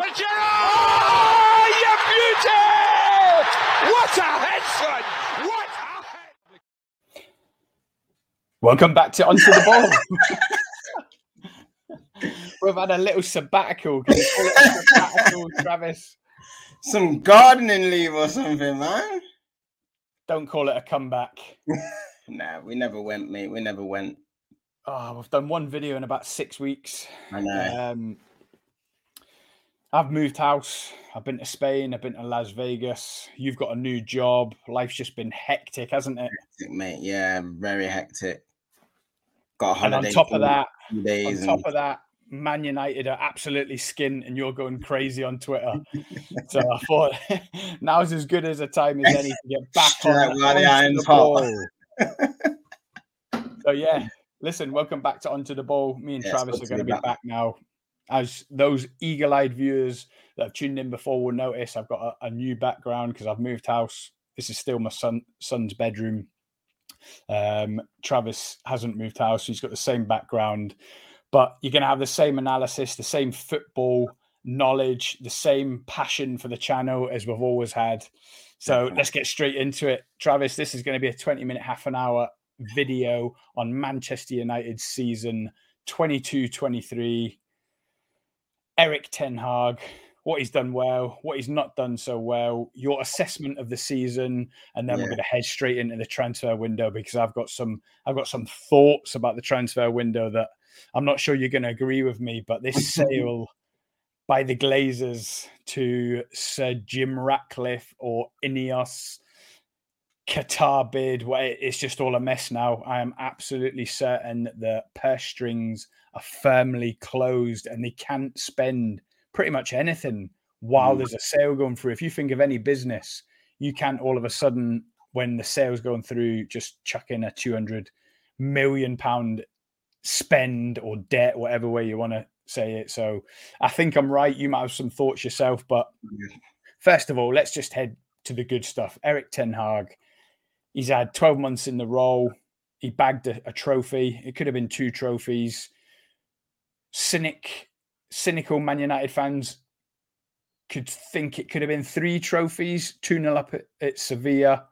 Pajero! Oh, you beauty! What a head, son! What a head! Welcome back to Onto the Ball. We've had a little sabbatical. Can you call it a sabbatical, Travis? Some gardening leave or something, man. Don't call it a comeback. Nah, we never went, mate. We never went. Oh, we've done one video in about six weeks. I know. Um, I've moved house. I've been to Spain. I've been to Las Vegas. You've got a new job. Life's just been hectic, hasn't it? hectic, mate. Yeah, very hectic. Got a And holiday. on top of that, on top and of that, Man United are absolutely skint, and you're going crazy on Twitter. so I thought now's as good as a time as any to get back on the onto iron's hot. ball. so yeah, listen, welcome back to Onto the Ball. Me and Yeah, Travis are going to be be back. back now. As those eagle-eyed viewers that have tuned in before will notice, I've got a, a new background because I've moved house. This is still my son son's bedroom. Um, Travis hasn't moved house; so he's got the same background, but you're going to have the same analysis, the same football knowledge, the same passion for the channel as we've always had. So let's get straight into it. Travis, this is going to be a 20 minute, half an hour video on Manchester United's season 22 23. Erik Ten Hag, what he's done well, what he's not done so well, your assessment of the season, and then we're going to head straight into the transfer window because I've got some I've got some thoughts about the transfer window that I'm not sure you're going to agree with me, but this sale by the Glazers to Sir Jim Ratcliffe or Ineos Qatar bid, it's just all a mess now. I am absolutely certain that the purse strings are firmly closed and they can't spend pretty much anything while Mm. there's a sale going through. If you think of any business, you can't all of a sudden, when the sale's going through, just chuck in a 200 million pound spend or debt, whatever way you want to say it. So I think I'm right. You might have some thoughts yourself, but first of all, let's just head to the good stuff. Erik Ten Hag, he's had 12 months in the role. He bagged a, a trophy. It could have been two trophies. Cynic, cynical Man United fans could think it could have been three trophies, 2 0 up at, at Sevilla.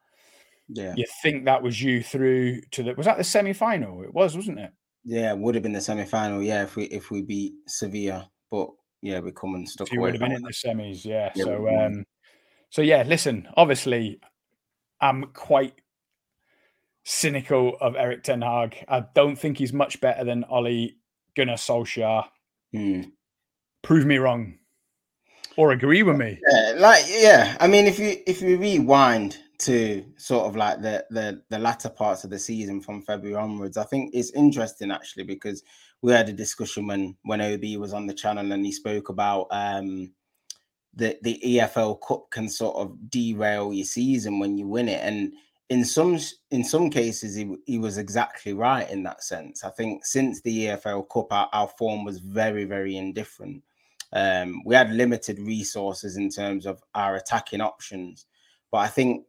yeah, You think that was you through to the was that the semi final? It was, wasn't it? yeah, it would have been the semi final. Yeah, if we if we beat Sevilla, but yeah, we come and stuck So you would have been in the semis, yeah. Yeah, so um so yeah, listen, obviously I'm quite cynical of Erik Ten Hag. I don't think he's much better than Ole Gunnar Solskjaer. Hmm. Prove me wrong. Or agree with me. Yeah, like yeah. I mean, if you if you rewind to sort of like the the the latter parts of the season from February onwards, I think it's interesting actually because we had a discussion when when OB was on the channel and he spoke about um the the EFL Cup can sort of derail your season when you win it, and in some in some cases he he was exactly right in that sense. I think since the EFL Cup, our, our form was very very indifferent. Um, we had limited resources in terms of our attacking options, but I think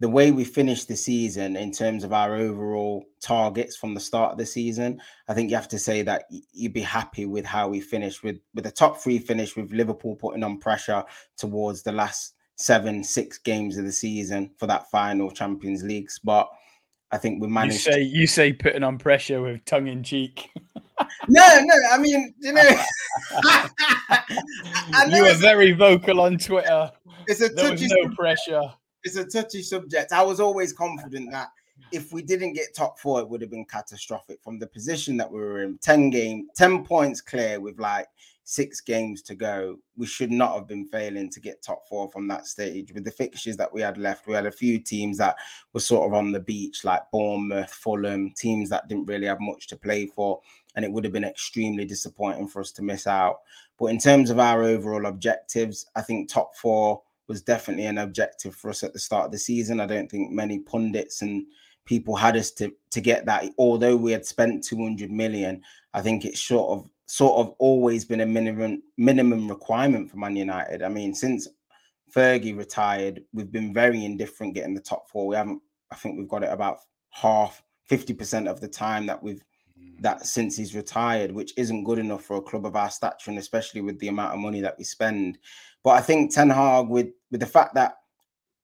the way we finished the season in terms of our overall targets from the start of the season, I think you have to say that you'd be happy with how we finished with with a top three finish with Liverpool putting on pressure towards the last seven, six games of the season for that final Champions League spot. I think we You managed. say you say putting on pressure with tongue in cheek. No, no, I mean, you know, know You were very vocal on Twitter. it's a There touchy no pressure. it's a touchy subject. I was always confident that if we didn't get top four, it would have been catastrophic from the position that we were in. 10 game, 10 points clear with like six games to go. We should not have been failing to get top four from that stage. With the fixtures that we had left, we had a few teams that were sort of on the beach, like Bournemouth, Fulham, teams that didn't really have much to play for. And it would have been extremely disappointing for us to miss out. But in terms of our overall objectives, I think top four was definitely an objective for us at the start of the season. I don't think many pundits and people had us to to get that. Although we had spent 200 million, I think it's sort of sort of always been a minimum minimum requirement for Man United. I mean, since Fergie retired, we've been very indifferent getting the top four. We haven't. I think we've got it about half, 50% of the time that we've mm. that since he's retired, which isn't good enough for a club of our stature, and especially with the amount of money that we spend. But I think Ten Hag, with with the fact that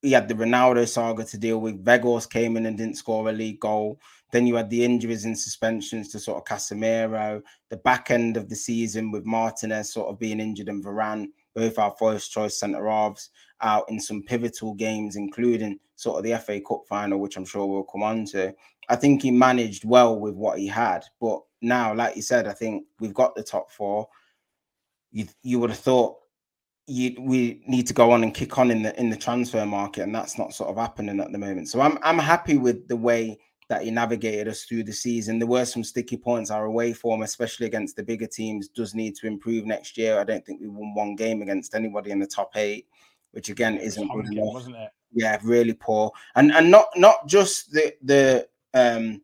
he had the Ronaldo saga to deal with, Weghorst came in and didn't score a league goal. Then you had the injuries and suspensions to sort of Casemiro, the back end of the season with Martinez sort of being injured and Varane, both our first choice centre halves out in some pivotal games, including sort of the FA Cup final, which I'm sure we'll come on to. I think he managed well with what he had. But now, like you said, I think we've got the top four. You you would have thought you we need to go on and kick on in the in the transfer market, and that's not sort of happening at the moment. So I'm I'm happy with the way that he navigated us through the season. There were some sticky points. Our away form, especially against the bigger teams, does need to improve next year. I don't think we won one game against anybody in the top eight, which again isn't good enough. Wasn't it? Yeah, really poor. And and not not just the the um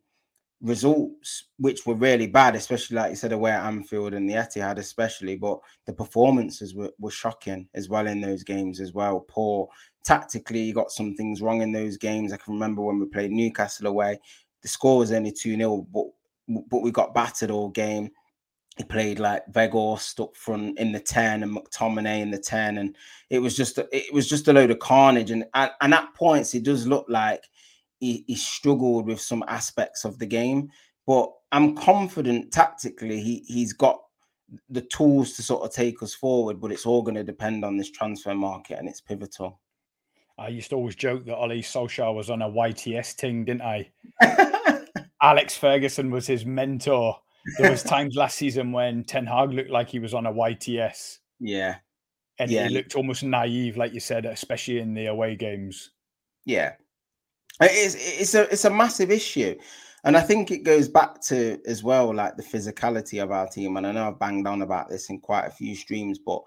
results which were really bad, especially like you said, away at Anfield and the Etihad, especially. But the performances were, were shocking as well in those games as well. Poor tactically, he got some things wrong in those games. I can remember when we played Newcastle away, the score was only 2 0, but but we got battered all game. He played like Weghorst up front in the 10 and McTominay in the 10. And it was just it was just a load of carnage. And, and, and at points it does look like he, he struggled with some aspects of the game. But I'm confident tactically he he's got the tools to sort of take us forward, but it's all going to depend on this transfer market and it's pivotal. I used to always joke that Ole Solskjaer was on a YTS thing, didn't I? Alex Ferguson was his mentor. There was times last season when Ten Hag looked like he was on a YTS. Yeah. And yeah. he looked almost naive, like you said, especially in the away games. Yeah. It's it's a it's a massive issue. And I think it goes back to as well, like the physicality of our team. And I know I've banged on about this in quite a few streams, but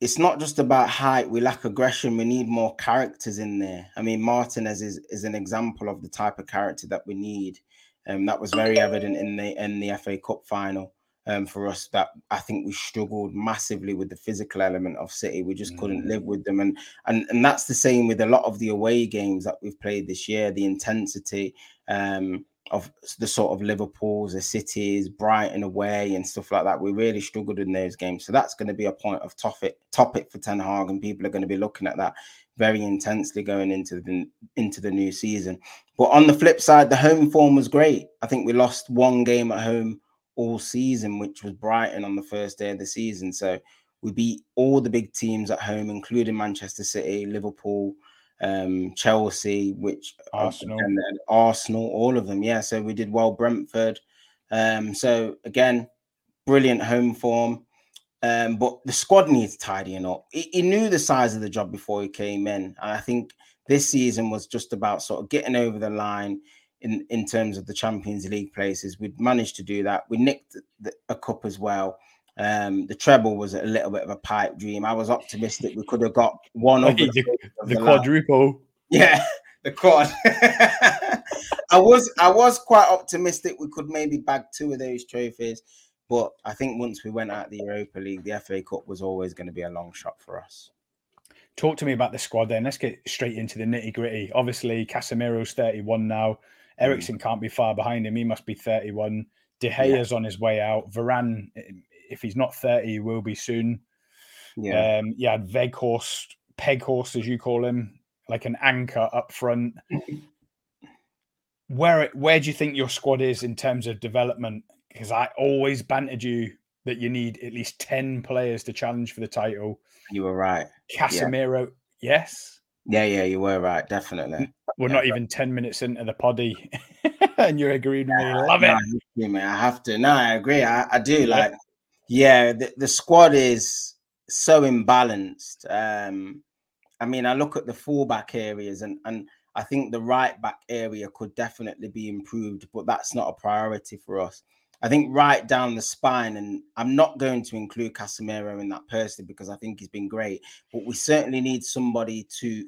it's not just about height. We lack aggression. We need more characters in there. I mean, Martinez is, is an example of the type of character that we need. And um, that was very evident in the in the FA Cup final um, for us. That I think we struggled massively with the physical element of City. We just mm. couldn't live with them, and and and that's the same with a lot of the away games that we've played this year. The intensity. Um, of the sort of Liverpools, the cities, Brighton away, and stuff like that. We really struggled in those games, so that's going to be a point of topic topic for Ten Hag, and people are going to be looking at that very intensely going into the into the new season. But on the flip side, the home form was great. I think we lost one game at home all season, which was Brighton on the first day of the season. So we beat all the big teams at home, including Manchester City, Liverpool um, Chelsea, which Arsenal, and Arsenal, all of them. Yeah, so we did well. Brentford. Um, so again, brilliant home form. Um, but the squad needs tidying up. He, he, knew the size of the job before he came in, I think this season was just about sort of getting over the line in in terms of the Champions League places. We'd managed to do that. We nicked the, a cup as well. Um, the treble was a little bit of a pipe dream. I was optimistic we could have got one of the, the, the quadruple. Yeah, the quad. I was I was quite optimistic we could maybe bag two of those trophies, but I think once we went out the Europa League, the FA Cup was always going to be a long shot for us. Talk to me about the squad then. Let's get straight into the nitty gritty. Obviously, Casemiro's 31 now. Mm. Can't be far behind him. He must be 31. De Gea's yeah. on his way out. Varane if he's not 30, he will be soon. Yeah. Um, yeah, Weghorst, Peghorst, as you call him, like an anchor up front. where where do you think your squad is in terms of development? Because I always bantered you that you need at least 10 players to challenge for the title. You were right. Casemiro, yeah. yes. Yeah, yeah, you were right, definitely. We're yeah, not even 10 minutes into the poddy and you're agreeing with me. Love it. No, I have to. No, I agree. I, I do. Like, yeah, the, the squad is so imbalanced. Um, I mean, I look at the fullback areas and and I think the right back area could definitely be improved, but that's not a priority for us. I think right down the spine, and I'm not going to include Casemiro in that personally because I think he's been great, but we certainly need somebody to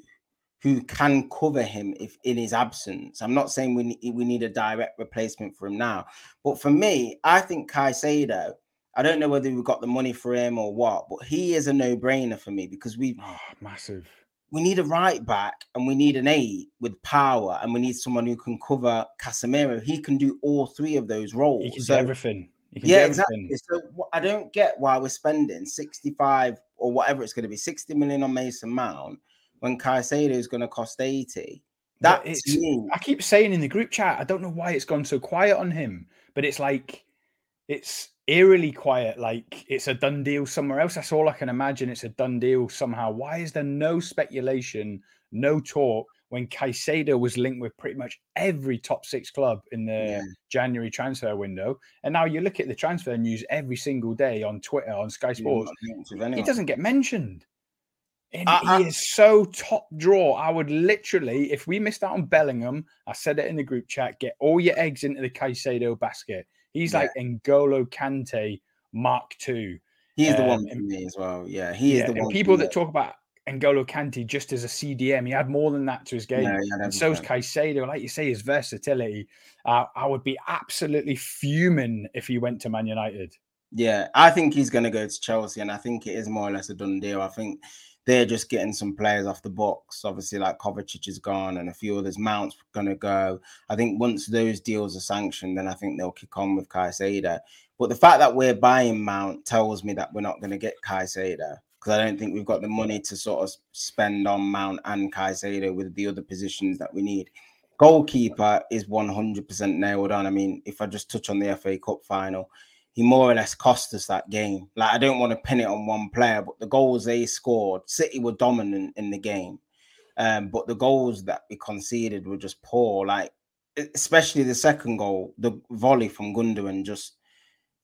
who can cover him if in his absence. I'm not saying we need, we need a direct replacement for him now, but for me, I think Caicedo I don't know whether we got the money for him or what, but he is a no-brainer for me because we oh, massive. we need a right back and we need an eight with power and we need someone who can cover Casemiro. He can do all three of those roles. He can So- do everything. Can yeah, do everything. exactly. So I don't get why we're spending 65 or whatever it's going to be, 60 million on Mason Mount when Caicedo is going to cost 80. But That I keep saying in the group chat, I don't know why it's gone so quiet on him, but it's like it's eerily quiet, like it's a done deal somewhere else. That's all I can imagine. It's a done deal somehow. Why is there no speculation, no talk when Caicedo was linked with pretty much every top six club in the Yeah. January transfer window? And now you look at the transfer news every single day on Twitter, on Sky Sports. with He doesn't get mentioned. And I- he is so top draw. I would literally, if we missed out on Bellingham, I said it in the group chat, get all your eggs into the Caicedo basket. He's Yeah. like N'Golo Kante Mark II. He's the um, one for me as well. Yeah, he is Yeah, the one. people that talk about N'Golo Kante just as a CDM, he had more than that to his game. Yeah, he had and so's. Caicedo, like you say, his versatility. Uh, I would be absolutely fuming if he went to Man United. Yeah, I think he's going to go to Chelsea, and I think it is more or less a done deal. I think they're just getting some players off the box. Obviously, like Kovacic is gone, and a few others. Mount's going to go. I think once those deals are sanctioned, then I think they'll kick on with Caicedo. But the fact that we're buying Mount tells me that we're not going to get Caicedo because I don't think we've got the money to sort of spend on Mount and Caicedo with the other positions that we need. Goalkeeper is 100% nailed on. I mean, if I just touch on the FA Cup final, he more or less cost us that game. Like I don't want to pin it on one player, but the goals they scored, City were dominant in the game. Um, but the goals that we conceded were just poor. Like especially the second goal, the volley from Gundogan, just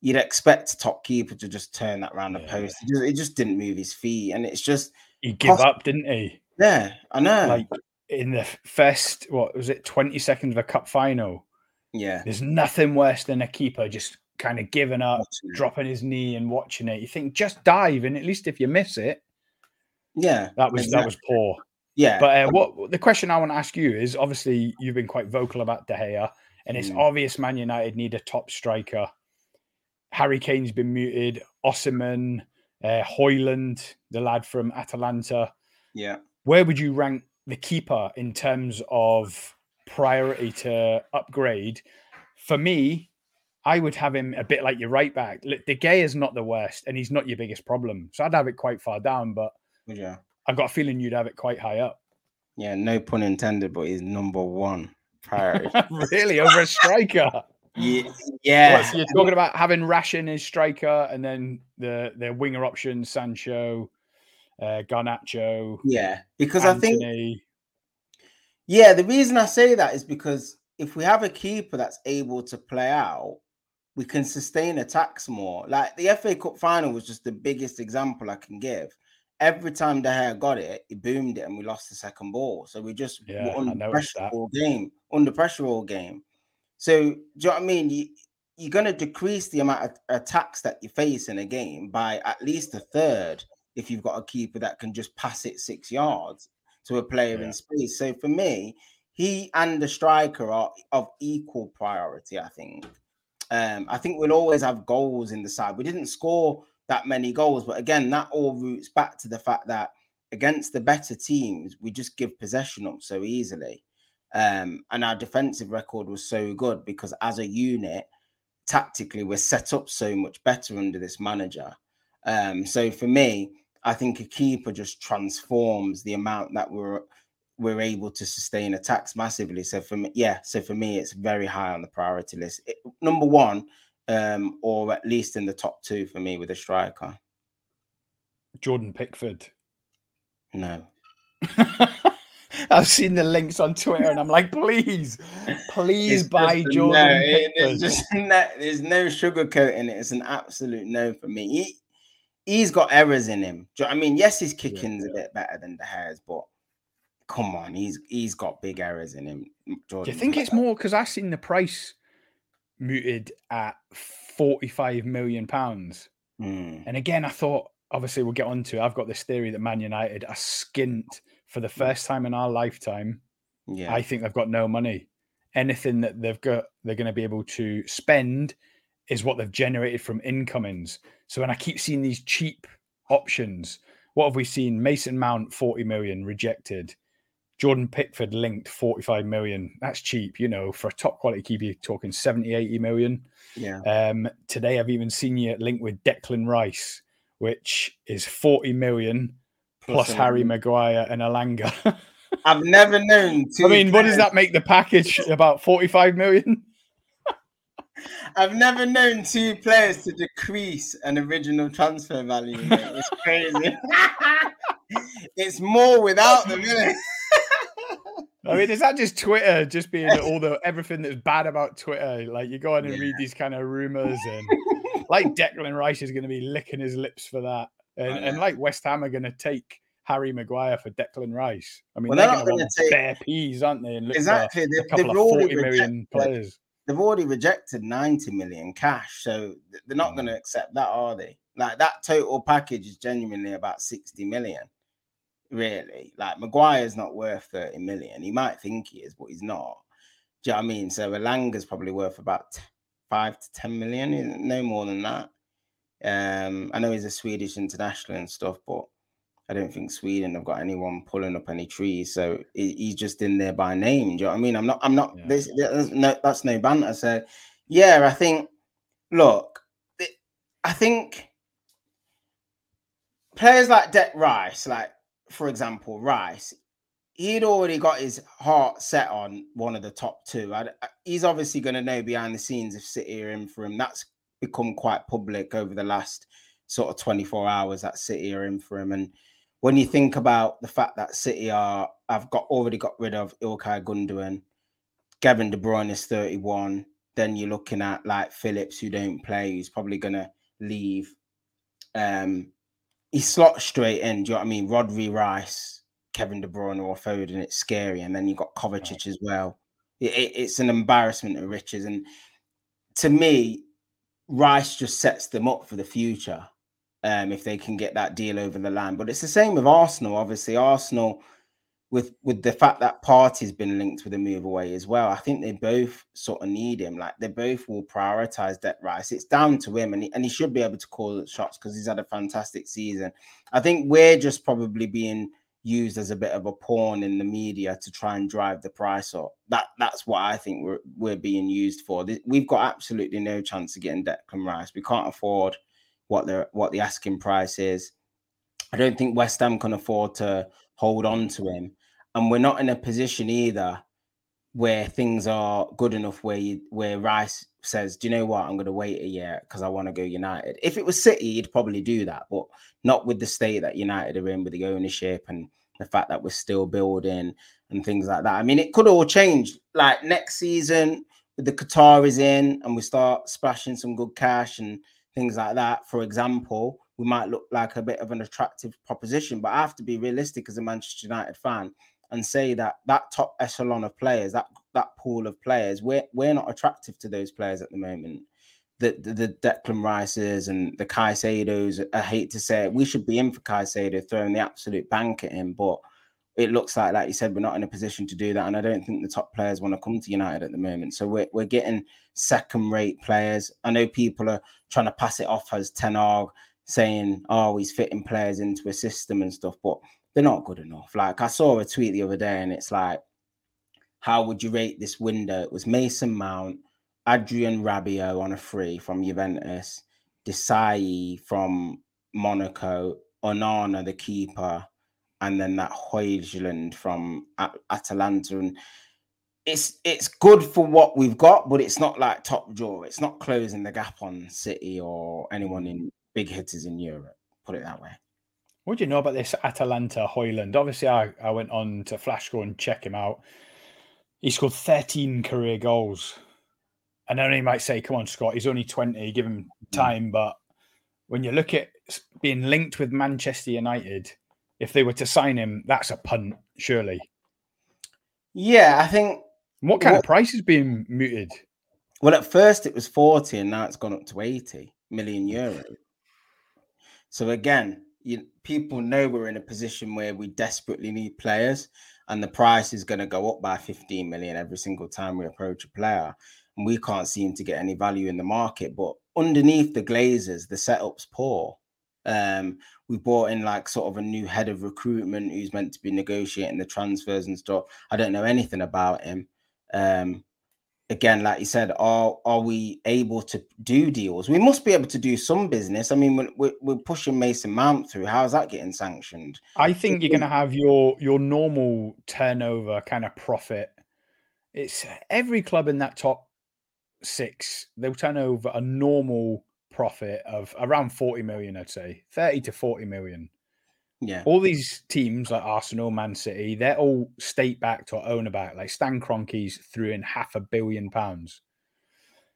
you'd expect a top keeper to just turn that round the post. It just, it just didn't move his feet, and it's just He gave Cost- up, didn't he? yeah, I know. Like in the first, what was it, 20 seconds of a cup final? yeah, There's nothing worse than a keeper just kind of giving up, dropping his knee and watching it. You think just dive, and at least if you miss it, yeah, that was that was poor. yeah. But uh, what the question I want to ask you is obviously you've been quite vocal about De Gea, and it's Mm. obvious Man United need a top striker. Harry Kane's been muted. Osimhen, uh, Højlund, the lad from Atalanta. yeah, Where would you rank the keeper in terms of priority to upgrade? For me, I would have him a bit like your right back. Look, De Gea is not the worst, and he's not your biggest problem. So I'd have it quite far down, but yeah, I've got a feeling you'd have it quite high up. yeah. No pun intended, but he's number one priority. really, over a striker. yeah, yeah. What, so you're talking about having Ration as striker, and then the the winger options: Sancho, uh, Garnacho, Yeah, because I think Antony. yeah, the reason I say that is because if we have a keeper that's able to play out, we can sustain attacks more. Like the FA Cup final was just the biggest example I can give. Every time De Gea got it, he boomed it, and we lost the second ball. So we just Yeah, were under pressure that. all game, under pressure all game. So do you know what I mean? You, you're going to decrease the amount of attacks that you face in a game by at least a third if you've got a keeper that can just pass it six yards to a player Yeah. in space. So for me, he and the striker are of equal priority. I think. Um, I think we'll always have goals in the side. We didn't score that many goals, but again, that all roots back to the fact that against the better teams, we just give possession up so easily. Um, and our defensive record was so good because as a unit, tactically, we're set up so much better under this manager. Um, so for me, I think a keeper just transforms the amount that we're we're able to sustain attacks massively. So for me, yeah, so for me, it's very high on the priority list. It- number one, um, or at least in the top two for me with a striker. Jordan Pickford. No, I've seen the links on Twitter, and I'm like, please, please It's buy Jordan no. It- Pickford. There's just no, there's no sugarcoating it. It's an absolute no for me. He, he's got errors in him. Do you know what I mean? Yes, his kicking's a bit better than De Gea's, but come on, he's he's got big errors in him. Do you think it's more because I've seen the price muted at 45 million pounds? Mm, And again, I thought, obviously, we'll get on to. I've got this theory that Man United are skint for the first time in our lifetime. yeah, I think they've got no money. Anything that they've got, they're going to be able to spend is what they've generated from incomings. So when I keep seeing these cheap options, what have we seen? Mason Mount, 40 million rejected. Jordan Pickford linked 45 million. That's cheap, you know, for a top quality keeper, you're talking 70, 80 million. Yeah. Um, today I've even seen you linked with Declan Rice, which is 40 million plus, plus Harry Maguire and Elanga. I've never known. I mean, what does that make the package? About 45 million? I've never known two players to decrease an original transfer value. It's crazy. it's more without them, isn't it? I mean, is that just Twitter just being all the everything that's bad about Twitter? Like you go on and yeah. read these kind of rumors, and like Declan Rice is going to be licking his lips for that, and, and like West Ham are going to take Harry Maguire for Declan Rice. I mean, well, they're, they're going to take... bare peas, aren't they? And look exactly. They, a couple of forty million players. They've already rejected ninety million cash, so they're not mm. going to accept that, are they? Like that total package is genuinely about sixty million really. Like Maguire's not worth 30 million. He might think he is, but he's not. Do you know what I mean? So Elanga's probably worth about five to 10 million, no more than that. Um, I know he's a Swedish international and stuff, but I don't think Sweden have got anyone pulling up any trees. So he's just in there by name. Do you know what I mean? I'm not, I'm not, yeah. this, no, that's no banter. So yeah, I think, look, I think players like Dec Rice, like for example, Rice, he'd already got his heart set on one of the top two. I, he's obviously going to know behind the scenes if City are in for him. That's become quite public over the last sort of 24 hours that City are in for him. And when you think about the fact that City are, I've got already got rid of Ilkay Gundogan, Kevin De Bruyne is 31. Then you're looking at like Phillips, who don't play, who's probably going to leave. Um, he slots straight in. Do you know what I mean? Rodri Rice, Kevin De Bruyne or Foden. It's scary, and then you got Kovacic as well. It, it, it's an embarrassment of riches, and to me, Rice just sets them up for the future. Um, if they can get that deal over the line, but it's the same with Arsenal. Obviously, Arsenal with with the fact that Partey's been linked with a move away as well. I think they both sort of need him. Like they both will prioritize Dec Rice. It's down to him, and he, and he should be able to call shots because he's had a fantastic season. I think we're just probably being used as a bit of a pawn in the media to try and drive the price up. That that's what I think we're we're being used for. We've got absolutely no chance of getting Declan Rice. We can't afford what the what the asking price is. I don't think West Ham can afford to hold on to him and we're not in a position either where things are good enough where you, where Rice says, "Do you know what? I'm going to wait a year because I want to go United." If it was City, he'd probably do that, but not with the state that United are in, with the ownership and the fact that we're still building and things like that. I mean, it could all change. Like next season, with the Qataris in, and we start splashing some good cash and things like that. For example, we might look like a bit of an attractive proposition, but I have to be realistic as a Manchester United fan and say that that top echelon of players, that that pool of players, we're we're not attractive to those players at the moment. The the, the Declan Rices and the Caicedos, I hate to say it, we should be in for Caicedo, throwing the absolute bank at him, but it looks like, like you said, we're not in a position to do that, and I don't think the top players want to come to United at the moment. So we're we're getting second-rate players. I know people are trying to pass it off as Ten saying, "Oh, he's fitting players into a system and stuff," but they're not good enough. Like I saw a tweet the other day, and it's like, how would you rate this window? It was Mason Mount, Adrien Rabiot on a free from Juventus, Disasi from Monaco, Onana the keeper, and then that Højlund from At- Atalanta. And it's it's good for what we've got, but it's not like top draw. It's not closing the gap on City or anyone in big hitters in Europe. Put it that way. What do you know about this Atalanta Højlund? Obviously, I, I went on to Flash Flashscore and check him out. He scored 13 career goals. And then he might say, come on, Scott, he's only 20, give him hmm. time. Mm. But when you look at being linked with Manchester United, if they were to sign him, that's a punt, surely. Yeah, I think. What kind of price is being mooted? Well, at first it was 40 and now it's gone up to 80 million euro. So again, you, people know we're in a position where we desperately need players, and the price is going to go up by 15 million every single time we approach a player. And we can't seem to get any value in the market. But underneath the Glazers, the setup's poor. Um, we brought in like sort of a new head of recruitment who's meant to be negotiating the transfers and stuff. I don't know anything about him. Um, again, like you said, are are we able to do deals? We must be able to do some business. I mean, we're, we're pushing Mason Mount through. How's that getting sanctioned? I think you're going to have your your normal turnover kind of profit. It's every club in that top six. They'll turn over a normal profit of around 40 million, I'd say 30 to 40 million. Yeah. All these teams like Arsenal, Man City, they're all state backed or owner backed. Like Stan Kroenke's threw in half a billion pounds.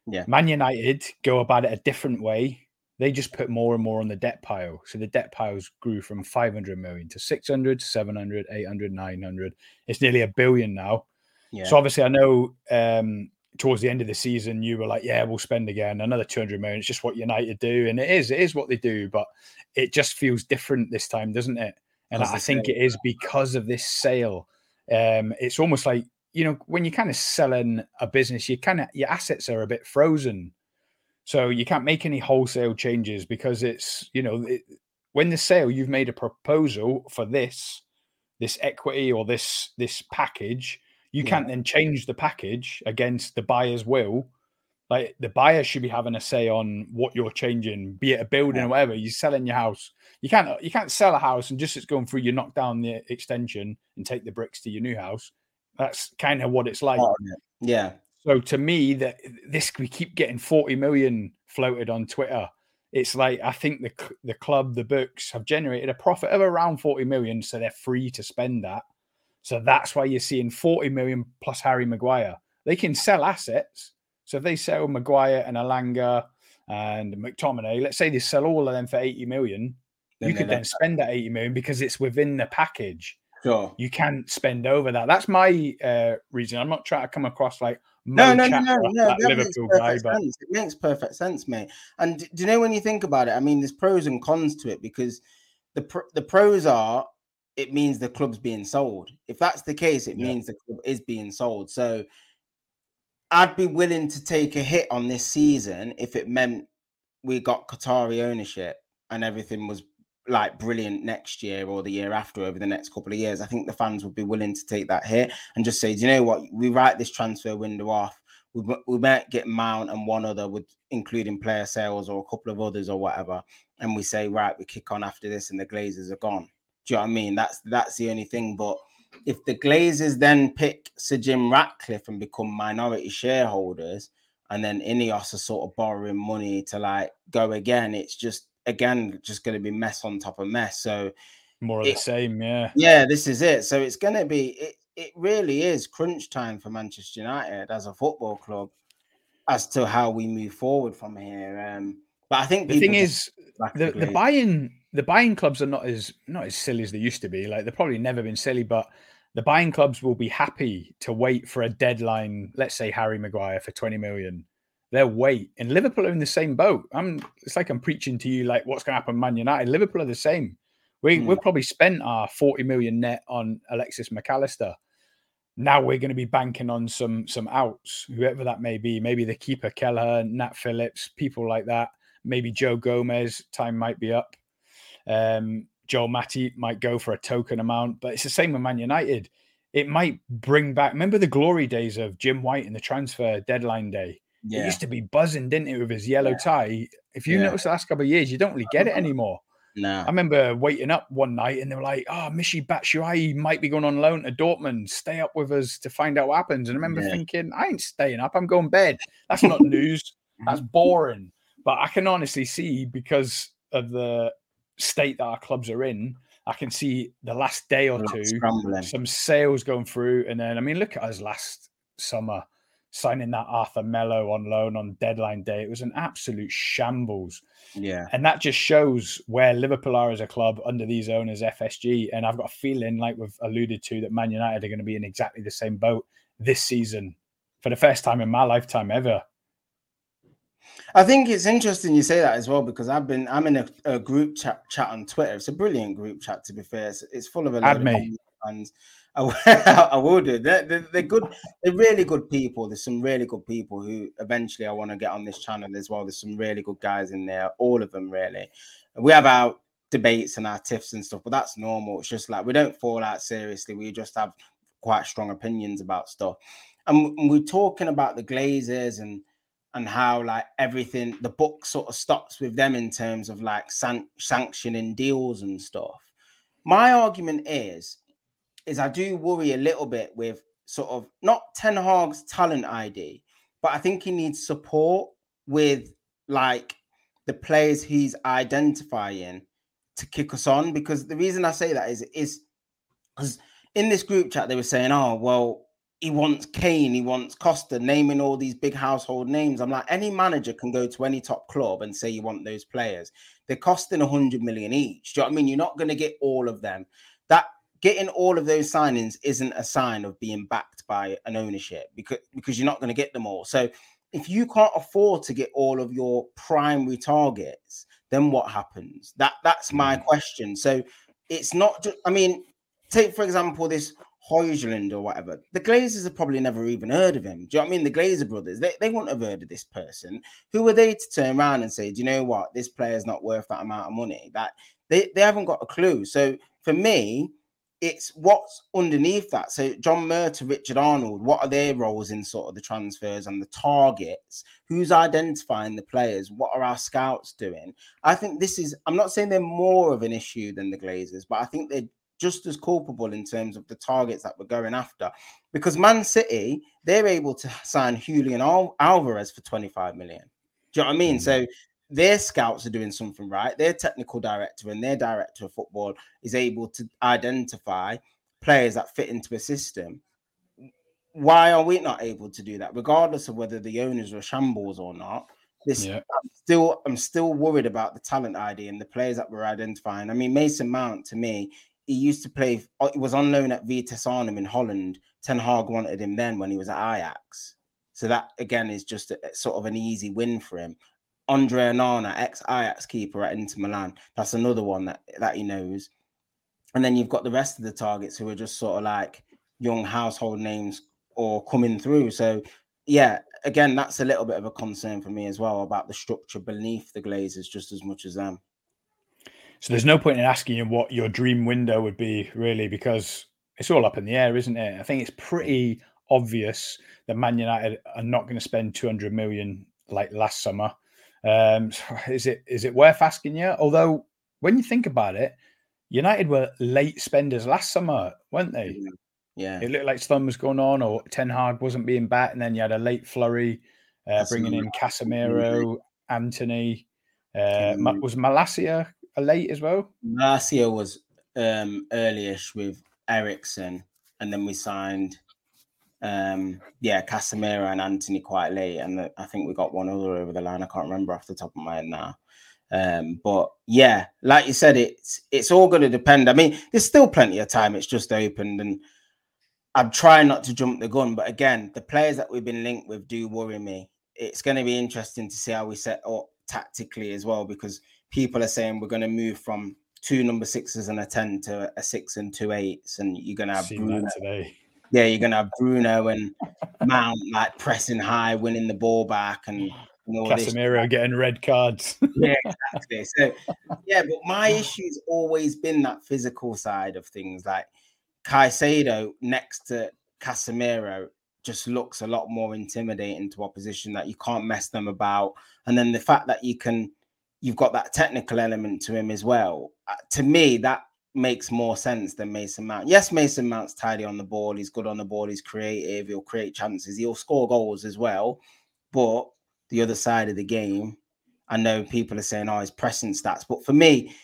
Yeah. Man United go about it a different way. They just put more and more on the debt pile. So the debt piles grew from 500 million to 600, 700, 800, 900. It's nearly a billion now. Yeah. So obviously, I know um, towards the end of the season, you were like, "Yeah, we'll spend again another 200 million." It's just what United do, and it is, it is what they do. But it just feels different this time, doesn't it? And I think it is because of this sale. Um, it's almost like you know when you're kind of selling a business, you kind of your assets are a bit frozen, so you can't make any wholesale changes because it's you know it, when the sale you've made a proposal for this this equity or this this package you Yeah. can't then change the package against the buyer's will. Like the buyer should be having a say on what you're changing, be it a building or whatever. You're selling your house. You can't you can't sell a house and just it's going through. You knock down the extension and take the bricks to your new house. That's kind of what it's like. Of. Yeah. So to me, that this we keep getting 40 million floated on Twitter. It's like I think the the club, the books have generated a profit of around 40 million, so they're free to spend that. So that's why you're seeing 40 million plus Harry Maguire. They can sell assets. So if they sell Maguire and Elanga and McTominay, let's say they sell all of them for 80 million, Then you could then spend that 80 million because it's within the package. Sure. You can't spend over that. That's my uh, reason. I'm not trying to come across like No, no, no, no, no. that That makes Liverpool guy, sense. It makes perfect sense, mate. And do you know when you think about it? I mean, there's pros and cons to it because the the pros are it means the club's being sold. If that's the case, it Yeah. means the club is being sold. So I'd be willing to take a hit on this season if it meant we got Qatari ownership and everything was like brilliant next year or the year after over the next couple of years. I think the fans would be willing to take that hit and just say, do you know what? We write this transfer window off. We, we might get Mount and one other with including player sales or a couple of others or whatever. And we say, right, we kick on after this and the Glazers are gone. Do you know what I mean? That's that's the only thing. But if the Glazers then pick Sir Jim Ratcliffe and become minority shareholders, and then Ineos are sort of borrowing money to like go again, it's just again just going to be mess on top of mess. So more of it- the same. Yeah. yeah, this is it. So it's going to be it. It really is crunch time for Manchester United as a football club as to how we move forward from here. Um, but I think The thing is, the, the Glazers. The buying clubs are not as not as silly as they used to be. Like they've probably never been silly, but the buying clubs will be happy to wait for a deadline. Let's say Harry Maguire for twenty million. They'll wait, and Liverpool are in the same boat. I'm. It's like I'm preaching to you, like what's going to happen, Man United. Liverpool are the same. We Hmm. we've probably spent our forty million net on Alexis Mac Allister. Now we're going to be banking on some some outs, whoever that may be. Maybe the keeper Kelleher, Nat Phillips, people like that maybe Joe Gomez time might be up. Um, Joel Matip might go for a token amount, but it's the same with Man United. It might bring back. Remember the glory days of Jim White in the transfer deadline day. It used to be buzzing, didn't it, with his yellow Yeah. tie? If you Yeah. notice the last couple of years, you don't really get it anymore. no, I remember waiting up one night and they were like, "Oh, Michy Batshuayi might be going on loan to Dortmund. Stay up with us to find out what happens." And I remember Yeah. thinking, "I ain't staying up. I'm going bed. That's not news. That's boring." But I can honestly see because of the state that our clubs are in, I can see the last day or two scrambling. some sales going through, and then I mean, look at us last summer signing that Arthur Melo on loan on deadline day. It was an absolute shambles. Yeah, And that just shows where Liverpool are as a club under these owners, FSG. And I've got a feeling, like we've alluded to, that Man United are going to be in exactly the same boat this season for the first time in my lifetime ever. I think it's interesting you say that as well because I've been I'm in a, a group chat chat on Twitter. It's a brilliant group chat to be fair. It's, it's full of a me. fans. I, I will do. They're, they're, they're, good. They're really good people. There's some really good people who eventually I want to get on this channel as well. There's some really good guys in there. All of them really. We have our debates and our tiffs and stuff, but that's normal. It's just like we don't fall out seriously. We just have quite strong opinions about stuff. And we're talking about the Glazers and and how like everything the book sort of stops with them in terms of like san- sanctioning deals and stuff. My argument is is I do worry a little bit with sort of not Ten Hag's talent ID, but I think he needs support with like the players he's identifying to kick us on. Because the reason I say that is is because in this group chat they were saying, oh well, he wants Kane, he wants Costa, naming all these big household names. I'm like, any manager can go to any top club and say you want those players. They're costing 100 million each. Do you know what I mean? You're not going to get all of them. That getting all of those signings isn't a sign of being backed by an ownership because because you're not going to get them all. So if you can't afford to get all of your primary targets, then what happens? That that's my mm. question. So it's not just I mean, take for example this Højlund or whatever. The Glazers have probably never even heard of him. Do you know what I mean? The Glazer brothers, they, they wouldn't have heard of this person. Who are they to turn around and say, Do you know what? This player's not worth that amount of money? That they, they haven't got a clue. So for me, it's what's underneath that. So John Murtough, Richard Arnold, what are their roles in sort of the transfers and the targets? Who's identifying the players? What are our scouts doing? I think this is. I'm not saying they're more of an issue than the Glazers, but I think they're just as culpable in terms of the targets that we're going after. Because Man City, they're able to sign Julian Al- Alvarez for 25 million. Do you know what I mean? Mm. So their scouts are doing something right. Their technical director and their director of football is able to identify players that fit into a system. Why are we not able to do that, regardless of whether the owners are shambles or not? This yeah. I'm still I'm still worried about the talent ID and the players that we're identifying. I mean, Mason Mount to me, he used to play. Oh, he was on loan at Vitesse Arnhem in Holland. Ten Hag wanted him then when he was at Ajax. So that again is just a, sort of an easy win for him. Andre Onana, ex Ajax keeper at Inter Milan. That's another one that, that he knows. And then you've got the rest of the targets who are just sort of like young household names or coming through. So, yeah, again, that's a little bit of a concern for me as well about the structure beneath the Glazers just as much as them. So there's no point in asking you what your dream window would be, really, because it's all up in the air, isn't it? I think it's pretty obvious that Man United are not going to spend 200 million like last summer. Um, is it is it worth asking you? Although when you think about it, United were late spenders last summer, weren't they? Yeah. It looked like something was going on, or Ten Hag wasn't being back, and then you had a late flurry, uh, bringing in Casemiro, Antony. Uh, was Malacia a late as well? Last year was um, earlyish with Eriksen, and then we signed um, yeah, Casemiro and Antony quite late, and I think we got one other over the line. I can't remember off the top of my head now. Um, but yeah, like you said, it's it's all going to depend. I mean, there's still plenty of time. It's just opened, and I'm trying not to jump the gun. But again, the players that we've been linked with do worry me. It's going to be interesting to see how we set up tactically as well, because people are saying we're going to move from two number sixes and a ten to a six and two eights, and you're going to have Bruno today yeah, you're gonna have Bruno and Mount like pressing high, winning the ball back, and, and Casemiro this. getting red cards. yeah, exactly. So yeah, but my issue's always been that physical side of things. Like Caicedo next to Casemiro just looks a lot more intimidating to opposition that you can't mess them about. And then the fact that you can you've got that technical element to him as well. Uh, to me, that makes more sense than Mason Mount. Yes, Mason Mount's tidy on the ball. He's good on the ball. He's creative. He'll create chances. He'll score goals as well. But the other side of the game, I know people are saying, oh, his pressing stats. But for me,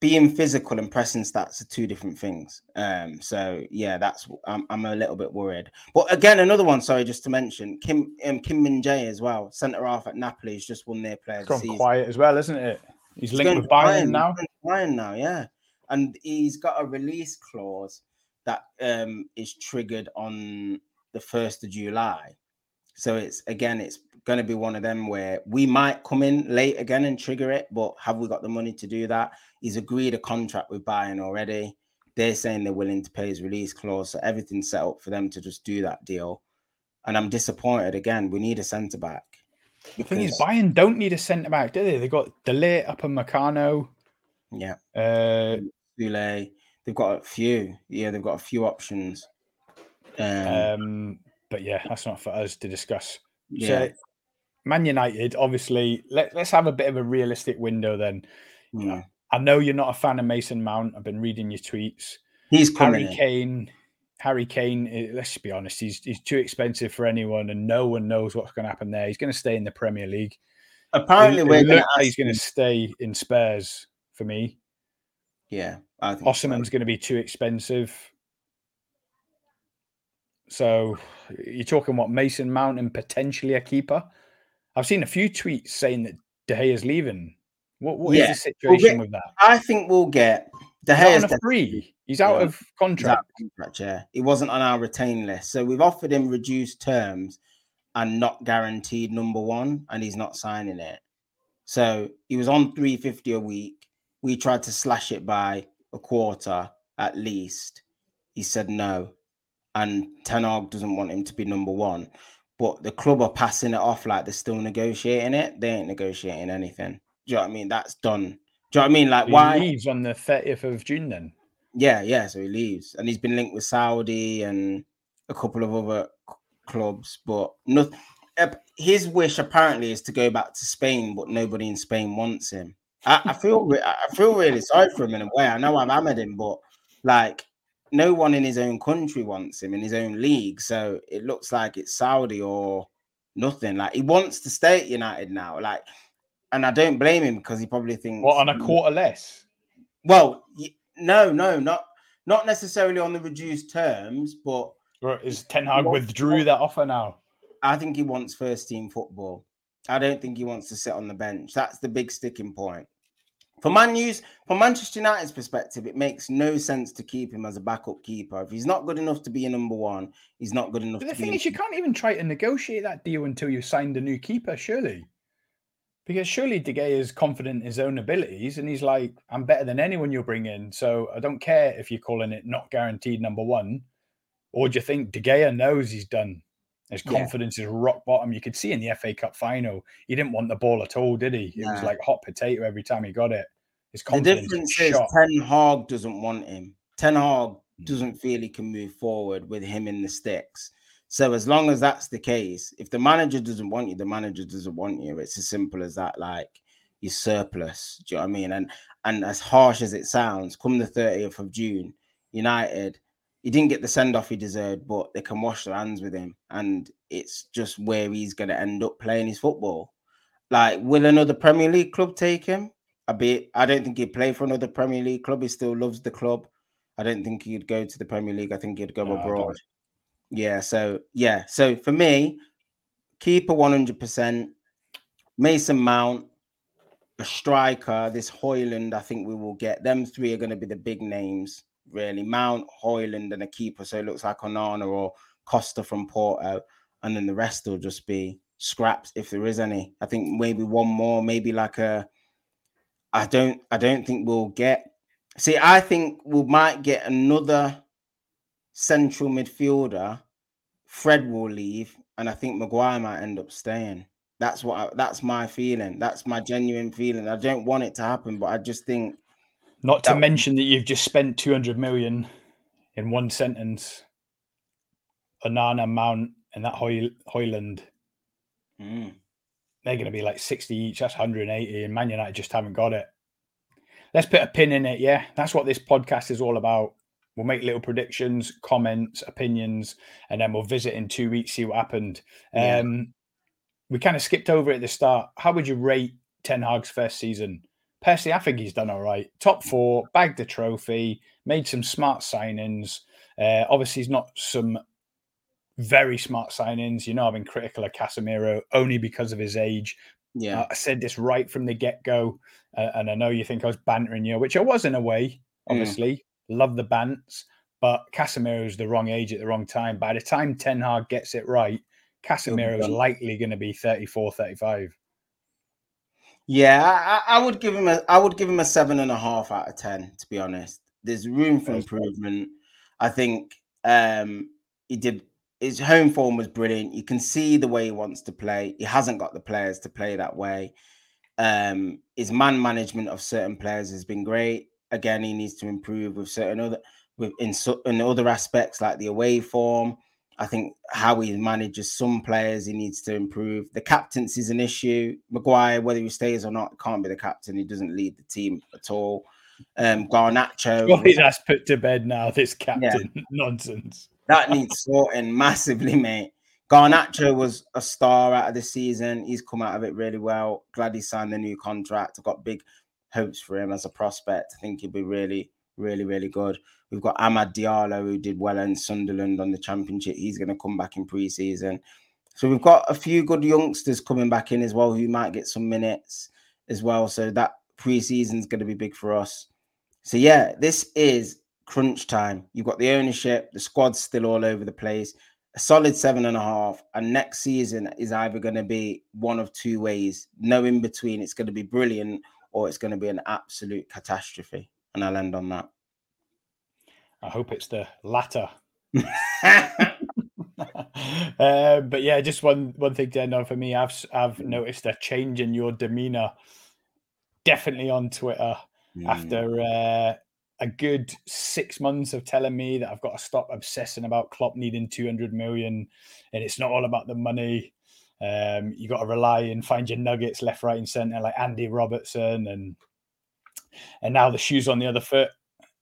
being physical and pressing stats are two different things. Um, so yeah, that's I'm, I'm a little bit worried. But again, another one. Sorry, just to mention Kim um, Kim Min Jae as well, centre half at Napoli. He's just won their player. It's gone quiet as well, isn't it? He's linked with Bayern, Bayern now. Bayern now, yeah and he's got a release clause that um, is triggered on the first of July. So it's again, it's going to be one of them where we might come in late again and trigger it, but have we got the money to do that? He's agreed a contract with Bayern already. They're saying they're willing to pay his release clause, so everything's set up for them to just do that deal. And I'm disappointed again. We need a centre back. The thing is, Bayern don't need a centre back, do they? They got de Ligt Upamecano. Yeah. Uh, They've got a few. Yeah, they've got a few options. Um, um, but yeah, that's not for us to discuss. yeah. So, Man United, obviously, let, let's have a bit of a realistic window then. yeah. I know you're not a fan of Mason Mount. I've been reading your tweets. He's. Harry in. Kane, Harry Kane. eh, Let's be honest, he's he's too expensive for anyone, and no one knows what's going to happen there. He's going to stay in the Premier League. Apparently, we're gonna he's going to stay in Spurs for me. Yeah, I think. so. Going to be too expensive. So you're talking what Mason Mount and potentially a keeper. I've seen a few tweets saying that De Gea's leaving. What what is Yeah, the situation get- with that? I think we'll get De out Gea's on a free. He's out Yeah. of He's out contract. of contract, yeah. He wasn't on our retain list. So we've offered him reduced terms and not guaranteed number one, and he's not signing it. So he was on 350 a week. We tried to slash it by a quarter at least. He said no. And Ten Hag doesn't want him to be number one. But the club are passing it off like they're still negotiating it. They ain't negotiating anything. Do you know what I mean? That's done. Do you know what I mean? Like, He why? leaves on the 30th of June then. Yeah, yeah. So he leaves, and he's been linked with Saudi and a couple of other c- clubs, but not. His wish apparently is to go back to Spain, but nobody in Spain wants him. I, I feel, re- I feel really sorry for him in a way. I know I've hammered him, but like, no one in his own country wants him in his own league. So it looks like it's Saudi or nothing. Like he wants to stay at United now. Like, and I don't blame him because he probably thinks What on a quarter less? well, no, no, not not necessarily on the reduced terms, but is Ten Hag What- withdrew that offer now? I think he wants first team football. I don't think he wants to sit on the bench. That's the big sticking point. For Man U's, from Manchester United's perspective, it makes no sense to keep him as a backup keeper. If he's not good enough to be a number one, he's not good enough But the to thing is, you can't even try to negotiate that deal until you've signed a new keeper, surely. Because surely De Gea is confident in his own abilities and he's like, I'm better than anyone you'll bring in. So I don't care if you're calling it not guaranteed number one. Or do you think De Gea knows he's done? His Yeah. confidence is rock bottom. You could see in the FA Cup final, he didn't want the ball at all, did he? It was like hot potato every time he got it. His confidence the difference is shot. Ten Hag doesn't want him. Ten Hag Mm. doesn't feel he can move forward with him in the sticks. So as long as that's the case, if the manager doesn't want you, the manager doesn't want you. It's as simple as that. Like you're surplus. Do you know what I mean? And and as harsh as it sounds, come the 30th of June, United, he didn't get the send off he deserved, but they can wash their hands with him. And it's just where he's gonna end up playing his football. Like, will another Premier League club take him? I be I don't think he'd play for another Premier League club. He still loves the club. I don't think he'd go to the Premier League. I think he'd go No, abroad. Yeah, so yeah, so for me, keeper 100%, Mason Mount, a striker, this Højlund, I think we will get. Them three are going to be the big names, really. Mount, Højlund, and a keeper. So it looks like Onana or Costa from Porto. And then the rest will just be scraps if there is any. I think maybe one more, maybe like a I don't I don't think we'll get see, I think we might get another central midfielder. Fred will leave, and I think Maguire might end up staying. That's what I, that's my feeling. That's my genuine feeling. I don't want it to happen, but I just think Not to that- mention that you've just spent 200 million in one sentence. Onana, Mount, and that Hoy- Højlund, mm, they're going to be like 60 each. That's 180, and Man United just haven't got it. Let's put a pin in it. Yeah, that's what this podcast is all about. We'll make little predictions, comments, opinions, and then we'll visit in two weeks, see what happened. Yeah. Um, we kind of skipped over it at the start. How would you rate Ten Hag's first season? Personally, I think he's done all right. Top four, bagged the trophy, made some smart signings. Uh, obviously, he's not some very smart signings. You know, I've been critical of Casemiro only because of his age. yeah. Uh, I said this right from the get go, uh, and I know you think I was bantering you, which I was in a way. Mm. Obviously, love the bants, but Casemiro is the wrong age at the wrong time. By the time Ten Hag gets it right, Casemiro's likely going to be 34, 35. Yeah, I, I, would give him a I would give him a seven and a half out of ten, to be honest. There's room for improvement. I think um he did his home form was brilliant. You can see the way he wants to play. He hasn't got the players to play that way. Um, his man management of certain players has been great. Again, he needs to improve with certain other with in, in other aspects like the away form. I think how he manages some players, he needs to improve. The captaincy is an issue. Maguire, whether he stays or not, can't be the captain. He doesn't lead the team at all. Um, Garnacho. Well, that's put to bed now. This captain yeah. nonsense. That needs sorting massively, mate. Garnacho was a star out of the season. He's come out of it really well. Glad he signed the new contract. I've got big hopes for him as a prospect. I think he'll be really, really, really good. We've got Amad Diallo, who did well in Sunderland on the championship. He's going to come back in pre-season. So we've got a few good youngsters coming back in as well who might get some minutes as well. So that pre-season is going to be big for us. So yeah, this is crunch time. You've got the ownership, the squad's still all over the place. A solid seven and a half, and next season is either going to be one of two ways. No in between. It's going to be brilliant, or it's going to be an absolute catastrophe. And I'll end on that. I hope it's the latter. uh, but yeah, just one one thing to end on for me. I've I've noticed a change in your demeanor, definitely on Twitter mm. after uh, a good six months of telling me that I've got to stop obsessing about Klopp needing 200 million and it's not all about the money. Um, you got to rely and find your nuggets left, right, and center, like Andy Robertson, and and now the shoes on the other foot.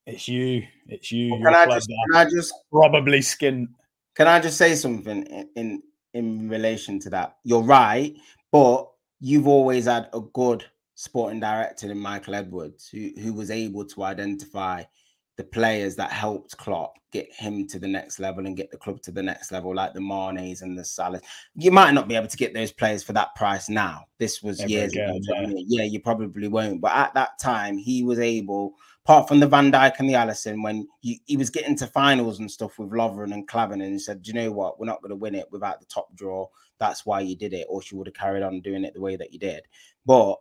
It's you. It's you. Well, can I just? Can I just probably skin? Can I just say something in, in in relation to that? You're right, but you've always had a good sporting director in Michael Edwards, who, who was able to identify the players that helped Klopp get him to the next level and get the club to the next level, like the Manes and the Salah. You might not be able to get those players for that price now. This was years again, ago. Yeah. yeah, you probably won't. But at that time, he was able, apart from the Van Dijk and the Alisson, when he, he was getting to finals and stuff with Lovren and Klavan, and he said, Do you know what? We're not going to win it without the top draw. That's why you did it, or she would have carried on doing it the way that you did. But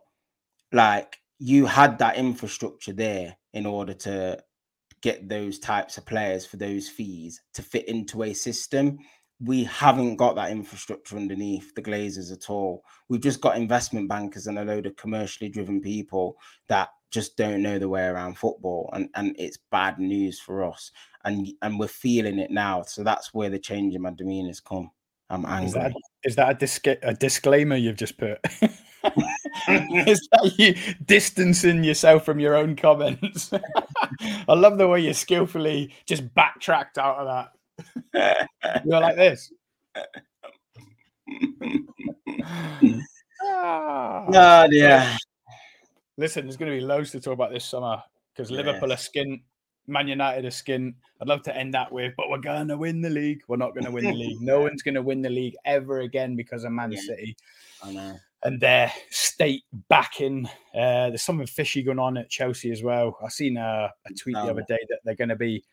like you had that infrastructure there in order to get those types of players for those fees to fit into a system. We haven't got that infrastructure underneath the Glazers at all. We've just got investment bankers and a load of commercially driven people that just don't know the way around football, and and it's bad news for us. And and we're feeling it now. So that's where the change in my demeanor has come. I'm angry. Is that, is that a, disc- a disclaimer you've just put? is that you distancing yourself from your own comments? I love the way you skillfully just backtracked out of that. You're like this. Ah. oh dear. Listen, there's going to be loads to talk about this summer because yes. Liverpool are skin, Man United are skin. I'd love to end that with, but we're going to win the league. We're not going to win the league. No one's going to win the league ever again because of Man yeah. City. I know and their state backing. Uh, there's something fishy going on at Chelsea as well. I seen a, a tweet the other day that they're going to be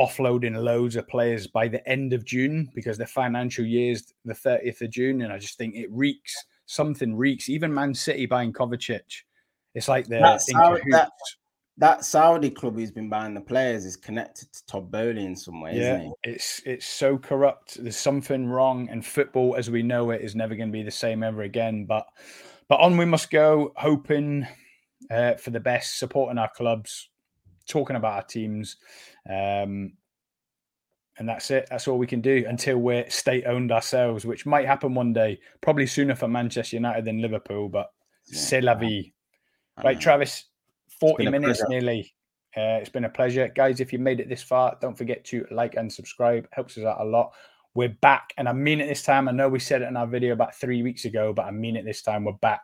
offloading loads of players by the end of June because their financial year is the 30th of June, and I just think it reeks. Something reeks. Even Man City buying Kovacic. It's like they're That's how, that, that Saudi club who's been buying the players is connected to Todd Boehly in some way, isn't it? yeah, It's it's so corrupt. There's something wrong, and football, as we know it, is never going to be the same ever again. But but on we must go, hoping uh, for the best, supporting our clubs, talking about our teams, um, and that's it. That's all we can do until we're state owned ourselves, which might happen one day. Probably sooner for Manchester United than Liverpool, but yeah. c'est la vie. Right, Travis 40 minutes nearly. Uh, it's been a pleasure. Guys, if you made it this far, don't forget to like and subscribe. Helps us out a lot. We're back, and I mean it this time. I know we said it in our video about three weeks ago, but I mean it this time. We're back.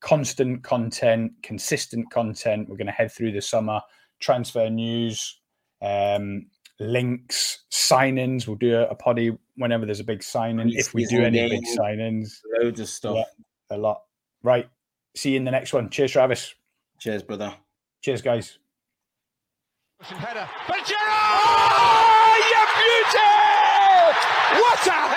Constant content, consistent content. We're going to head through the summer. Transfer news, um, links, signings. We'll do a, a poddy whenever there's a big signing. If we do any big signings, loads of stuff. Yeah, a lot. Right. See you in the next one. Cheers, Travis. Cheers, brother. Cheers, guys. Header. But Gerrard! Oh, you beauty! What a